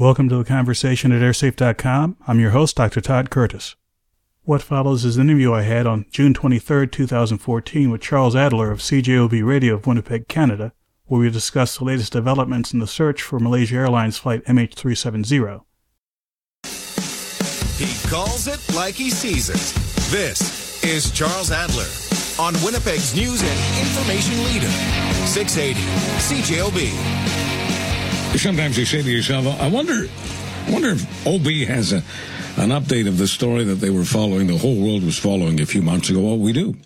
Welcome to the conversation at airsafe.com. I'm your host, Dr. Todd Curtis. What follows is an interview I had on June 23, 2014, with Charles Adler of CJOB Radio of Winnipeg, Canada, where we discussed the latest developments in the search for Malaysia Airlines Flight MH370. He calls it like he sees it. This is Charles Adler on Winnipeg's news and information leader, 680 CJOB. Sometimes you say to yourself, I wonder, I wonder if OB has a, an update of the story that they were following, the whole world was following a few months ago. Well, we do.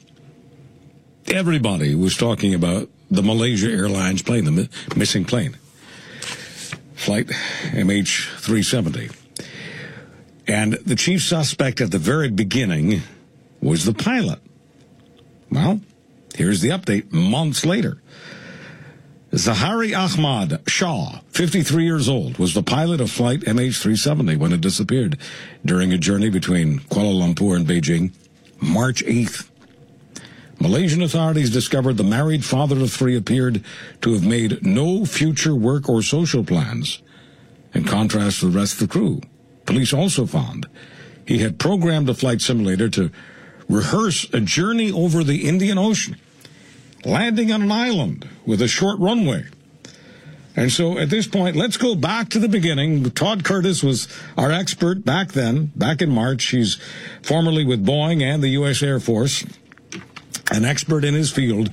Everybody was talking about the Malaysia Airlines plane, the missing plane, flight MH370. And the chief suspect at the very beginning was the pilot. Well, here's the update months later. Zaharie Ahmad Shah, 53 years old, was the pilot of flight MH370 when it disappeared during a journey between Kuala Lumpur and Beijing March 8th. Malaysian authorities discovered the married father of three appeared to have made no future work or social plans, in contrast to the rest of the crew. Police also found he had programmed the flight simulator to rehearse a journey over the Indian Ocean, landing on an island with a short runway. And so at this point, let's go back to the beginning. Todd Curtis was our expert back then, back in March. He's formerly with Boeing and the U.S. Air Force, an expert in his field.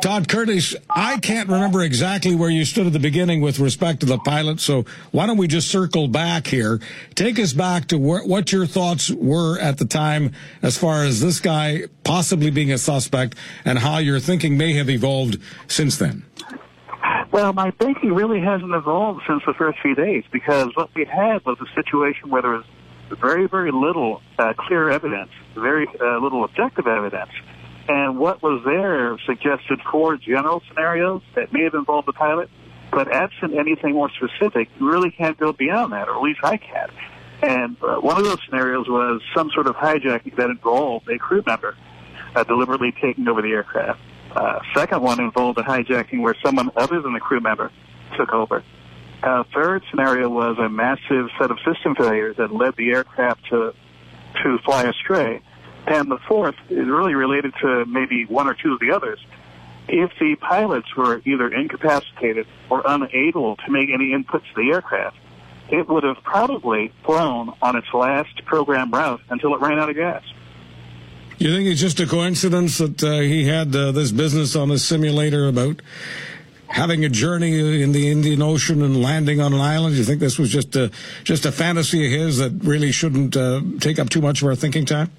Todd Curtis, I can't remember exactly where you stood at the beginning with respect to the pilot, so why don't we just circle back here? Take us back to wh- what your thoughts were at the time as far as this guy possibly being a suspect and how your thinking may have evolved since then. Well, my thinking really hasn't evolved since the first few days because what we had was a situation where there was very, very little uh, clear evidence, very uh, little objective evidence and what was there suggested four general scenarios that may have involved the pilot, but absent anything more specific, you really can't go beyond that, or at least I can't. And uh, one of those scenarios was some sort of hijacking that involved a crew member uh, deliberately taking over the aircraft. Uh, second one involved a hijacking where someone other than the crew member took over. Uh, third scenario was a massive set of system failures that led the aircraft to to fly astray. And the fourth is really related to maybe one or two of the others. If the pilots were either incapacitated or unable to make any inputs to the aircraft, it would have probably flown on its last program route until it ran out of gas. You think it's just a coincidence that uh, he had uh, this business on the simulator about having a journey in the Indian Ocean and landing on an island? You think this was just a just a fantasy of his that really shouldn't uh, take up too much of our thinking time?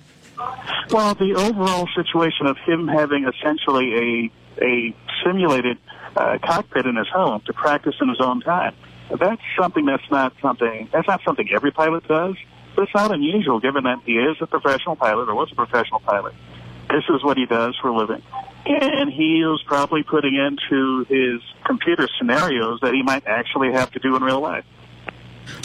Well, the overall situation of him having essentially a a simulated uh, cockpit in his home to practice in his own time. That's something that's not something that's not something every pilot does, but it's not unusual given that he is a professional pilot or was a professional pilot. This is what he does for a living. And he is probably putting into his computer scenarios that he might actually have to do in real life.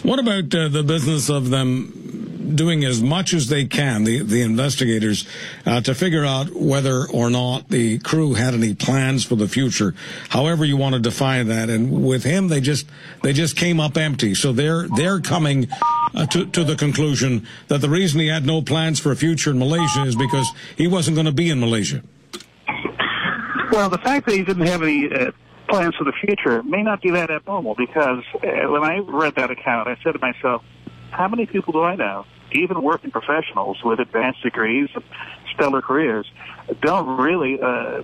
What about uh, the business of them doing as much as they can, the, the investigators, uh, to figure out whether or not the crew had any plans for the future, however you want to define that. And with him, they just, they just came up empty. So they're, they're coming uh, to, to the conclusion that the reason he had no plans for a future in Malaysia is because he wasn't going to be in Malaysia. Well, the fact that he didn't have any uh, plans for the future may not be that abnormal because uh, when I read that account, I said to myself, how many people do I know even working professionals with advanced degrees, and stellar careers, don't really uh,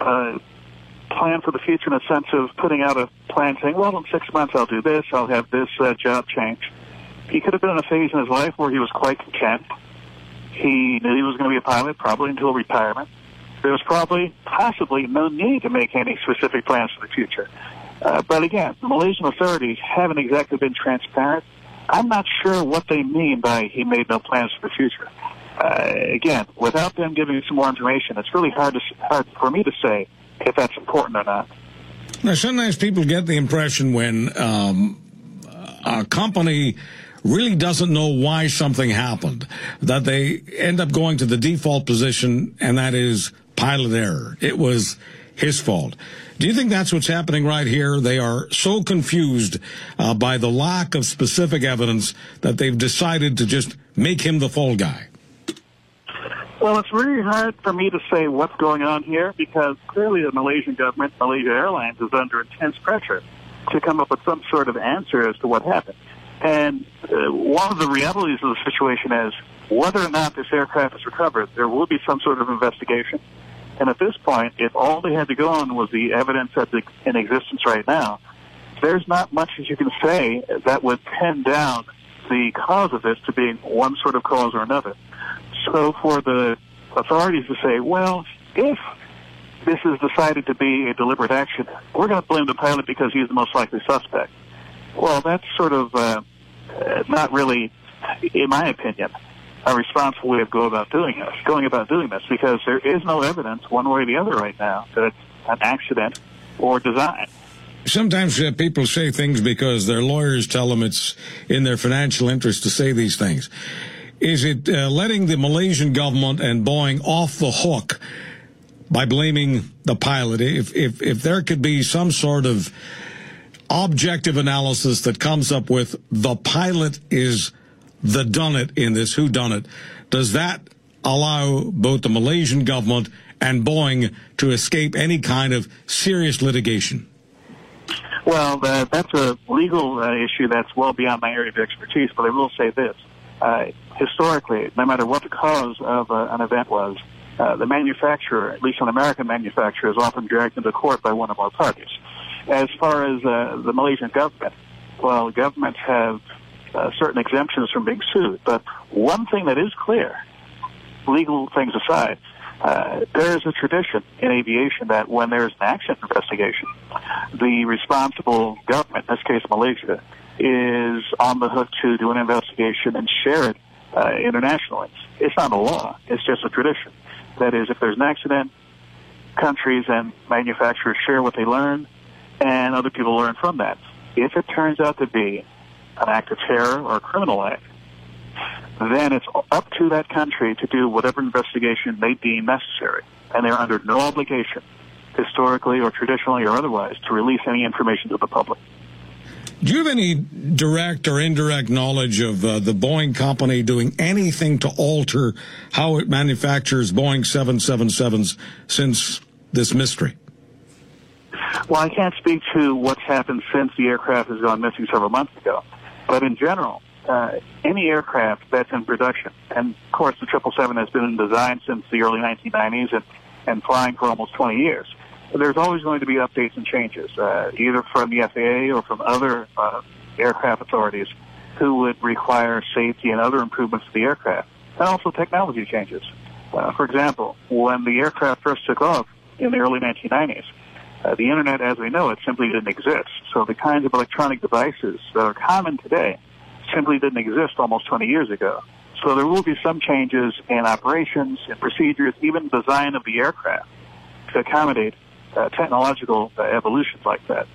uh, plan for the future in a sense of putting out a plan saying, well, in six months I'll do this, I'll have this uh, job change. He could have been in a phase in his life where he was quite content. He knew he was going to be a pilot probably until retirement. There was probably, possibly, no need to make any specific plans for the future. Uh, but again, the Malaysian authorities haven't exactly been transparent I'm not sure what they mean by he made no plans for the future. Uh, again, without them giving some more information, it's really hard to hard for me to say if that's important or not. Now, sometimes people get the impression when um, a company really doesn't know why something happened that they end up going to the default position, and that is pilot error. It was his fault. Do you think that's what's happening right here? They are so confused uh, by the lack of specific evidence that they've decided to just make him the fall guy. Well, it's really hard for me to say what's going on here because clearly the Malaysian government, Malaysia Airlines, is under intense pressure to come up with some sort of answer as to what happened. And uh, one of the realities of the situation is whether or not this aircraft is recovered, there will be some sort of investigation. And at this point, if all they had to go on was the evidence that's in existence right now, there's not much that you can say that would pin down the cause of this to being one sort of cause or another. So for the authorities to say, well, if this is decided to be a deliberate action, we're going to blame the pilot because he's the most likely suspect. Well, that's sort of uh, not really, in my opinion, a responsible way of go about doing this, going about doing this, because there is no evidence one way or the other right now that it's an accident or design. Sometimes uh, people say things because their lawyers tell them it's in their financial interest to say these things. Is it uh, letting the Malaysian government and Boeing off the hook by blaming the pilot? If, if, if there could be some sort of objective analysis that comes up with the pilot is the done it in this who done it, does that allow both the Malaysian government and Boeing to escape any kind of serious litigation? Well, uh, that's a legal uh, issue that's well beyond my area of expertise, but I will say this uh, historically, no matter what the cause of uh, an event was, uh, the manufacturer, at least an American manufacturer, is often dragged into court by one of our parties. As far as uh, the Malaysian government, well, governments have uh, certain exemptions from being sued. But one thing that is clear, legal things aside, uh, there is a tradition in aviation that when there's an accident investigation, the responsible government, in this case Malaysia, is on the hook to do an investigation and share it uh, internationally. It's not a law. It's just a tradition. That is, if there's an accident, countries and manufacturers share what they learn, and other people learn from that. If it turns out to be an act of terror or a criminal act, then it's up to that country to do whatever investigation they deem necessary. And they're under no obligation, historically or traditionally or otherwise, to release any information to the public. Do you have any direct or indirect knowledge of uh, the Boeing company doing anything to alter how it manufactures Boeing 777s since this mystery? Well, I can't speak to what's happened since the aircraft has gone missing several months ago. But in general, uh, any aircraft that's in production, and of course the 777 has been in design since the early 1990s and, and flying for almost 20 years there's always going to be updates and changes, uh, either from the FAA or from other uh, aircraft authorities who would require safety and other improvements to the aircraft, and also technology changes. Uh, for example, when the aircraft first took off in the early 1990s, uh, the internet as we know it simply didn't exist. So the kinds of electronic devices that are common today simply didn't exist almost 20 years ago. So there will be some changes in operations and procedures, even design of the aircraft to accommodate uh, technological uh, evolutions like that.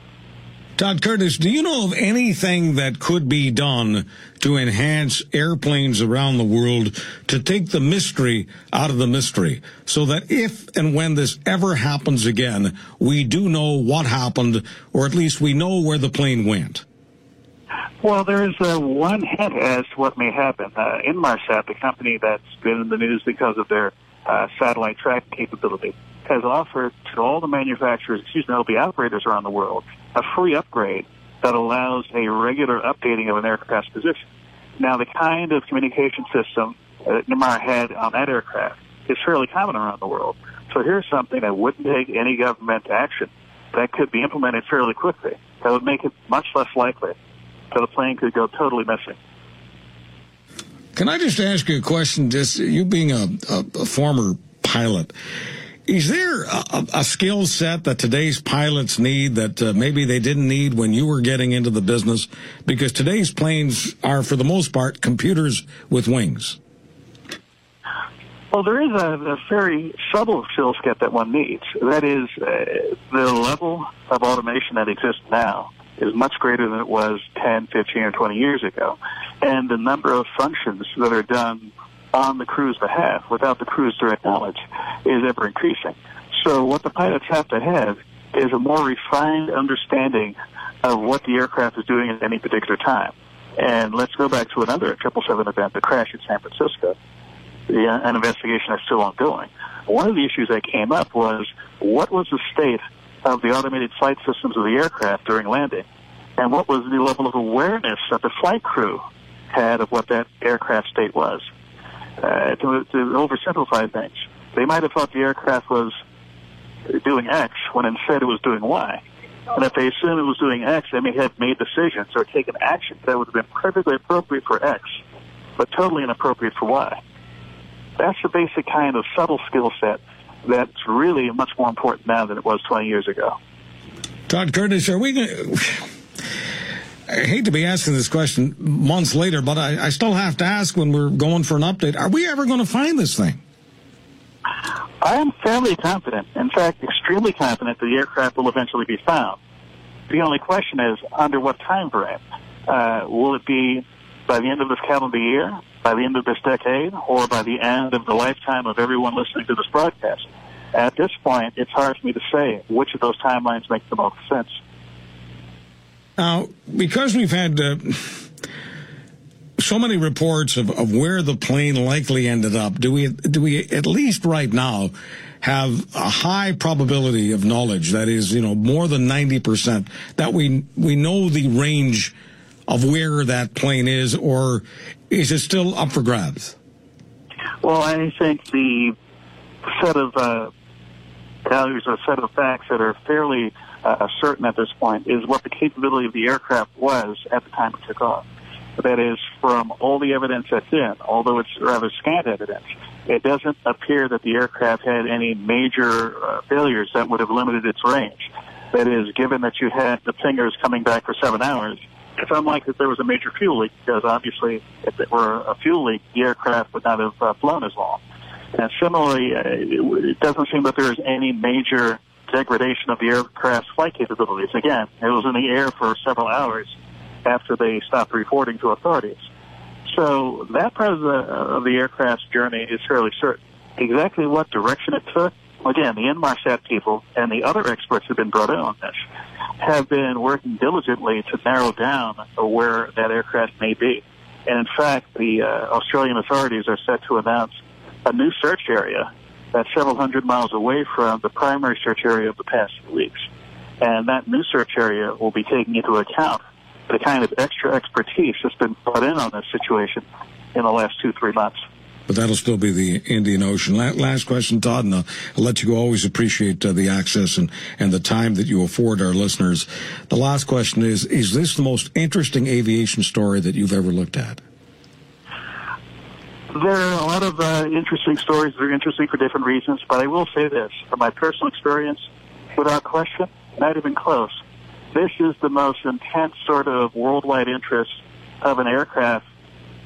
Todd Curtis, do you know of anything that could be done to enhance airplanes around the world to take the mystery out of the mystery so that if and when this ever happens again, we do know what happened or at least we know where the plane went? Well, there is uh, one hint as to what may happen. Uh, Inmarsat, the company that's been in the news because of their uh, satellite tracking capability, has offered to all the manufacturers, excuse me, all the operators around the world, a free upgrade that allows a regular updating of an aircraft's position. Now, the kind of communication system that Inmar had on that aircraft is fairly common around the world. So here's something that wouldn't take any government action that could be implemented fairly quickly. That would make it much less likely that a plane could go totally missing. Can I just ask you a question? Just you being a, a, a former pilot, is there a, a skill set that today's pilots need that uh, maybe they didn't need when you were getting into the business? Because today's planes are, for the most part, computers with wings. Well, there is a, a very subtle skill set that one needs. That is, uh, the level of automation that exists now is much greater than it was 10, 15, or 20 years ago. And the number of functions that are done on the crew's behalf without the crew's direct knowledge is ever increasing. So what the pilots have to have is a more refined understanding of what the aircraft is doing at any particular time. And let's go back to another 777 event, the crash in San Francisco. The, uh, an investigation is still ongoing. One of the issues that came up was what was the state of the automated flight systems of the aircraft during landing, and what was the level of awareness that the flight crew had of what that aircraft state was. Uh, to, to oversimplify things, they might have thought the aircraft was doing X when instead it was doing Y. And if they assumed it was doing X, they may have made decisions or taken action that would have been perfectly appropriate for X, but totally inappropriate for Y. That's the basic kind of subtle skill set that's really much more important now than it was 20 years ago. Todd Curtis, are we going to. I hate to be asking this question months later, but I, I still have to ask when we're going for an update. Are we ever going to find this thing? I am fairly confident, in fact, extremely confident that the aircraft will eventually be found. The only question is under what time frame. Uh, will it be by the end of this calendar year, by the end of this decade, or by the end of the lifetime of everyone listening to this broadcast? At this point, it's hard for me to say which of those timelines makes the most sense. Now, because we've had uh, so many reports of, of where the plane likely ended up, do we do we at least right now have a high probability of knowledge that is, you know, more than ninety percent that we we know the range of where that plane is, or is it still up for grabs? Well, I think the set of uh, values or set of facts that are fairly uh, certain at this point is what the capability of the aircraft was at the time it took off. That is, from all the evidence that's in, although it's rather scant evidence, it doesn't appear that the aircraft had any major uh, failures that would have limited its range. That is, given that you had the fingers coming back for seven hours, it's unlikely that there was a major fuel leak because obviously, if it were a fuel leak, the aircraft would not have uh, flown as long. And similarly, uh, it, it doesn't seem that there is any major degradation of the aircraft's flight capabilities. Again, it was in the air for several hours after they stopped reporting to authorities. So that part of the, of the aircraft's journey is fairly certain. Exactly what direction it took, again, the Inmarsat people and the other experts who've been brought in on this have been working diligently to narrow down where that aircraft may be. And in fact, the uh, Australian authorities are set to announce a new search area that's several hundred miles away from the primary search area of the past few weeks. And that new search area will be taking into account the kind of extra expertise that's been brought in on this situation in the last two, three months. But that'll still be the Indian Ocean. Last question, Todd, and I'll, let you go. Always appreciate uh, the access and, and the time that you afford our listeners. The last question is, is this the most interesting aviation story that you've ever looked at? There are a lot of uh, interesting stories that are interesting for different reasons, but I will say this, from my personal experience, without question, not even close, this is the most intense sort of worldwide interest of an aircraft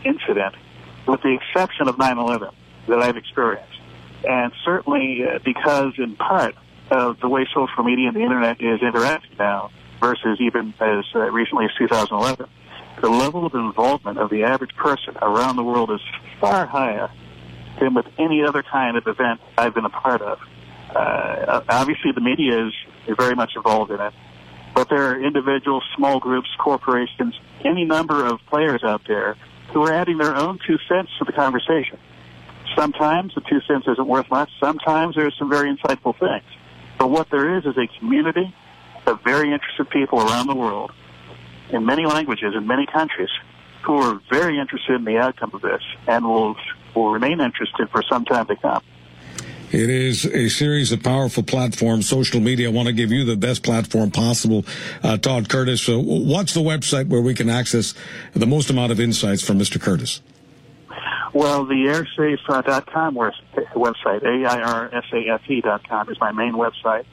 incident, with the exception of 9/11 that I've experienced, and certainly uh, because, in part, of the way social media and the internet is interacting now versus even as uh, recently as 2011. The level of involvement of the average person around the world is far higher than with any other kind of event I've been a part of. Uh, obviously, the media is very much involved in it. But there are individuals, small groups, corporations, any number of players out there who are adding their own two cents to the conversation. Sometimes the two cents isn't worth much. Sometimes there's some very insightful things. But what there is is a community of very interested people around the world in many languages in many countries who are very interested in the outcome of this and will will remain interested for some time to come. It is a series of powerful platforms. Social media. I want to give you the best platform possible. Uh, Todd Curtis, so what's the website where we can access the most amount of insights from Mr. Curtis? Well, the airsafe.com website, A-I-R-S-A-F-E.com is my main website.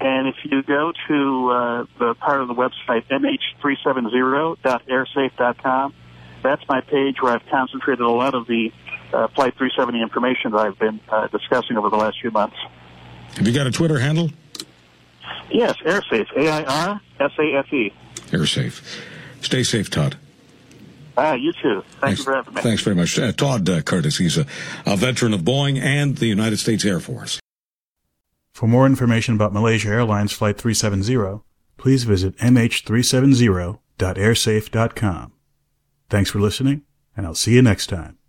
And if you go to uh, the part of the website, mh370.airsafe.com, that's my page where I've concentrated a lot of the uh, Flight 370 information that I've been uh, discussing over the last few months. Have you got a Twitter handle? Yes, AirSafe. A-I-R-S-A-F-E. AirSafe. Stay safe, Todd. Ah, you too. Thank thanks, you for having me. Thanks very much. Uh, Todd uh, Curtis, he's a, a veteran of Boeing and the United States Air Force. For more information about Malaysia Airlines Flight 370, please visit mh370.airsafe.com. Thanks for listening, and I'll see you next time.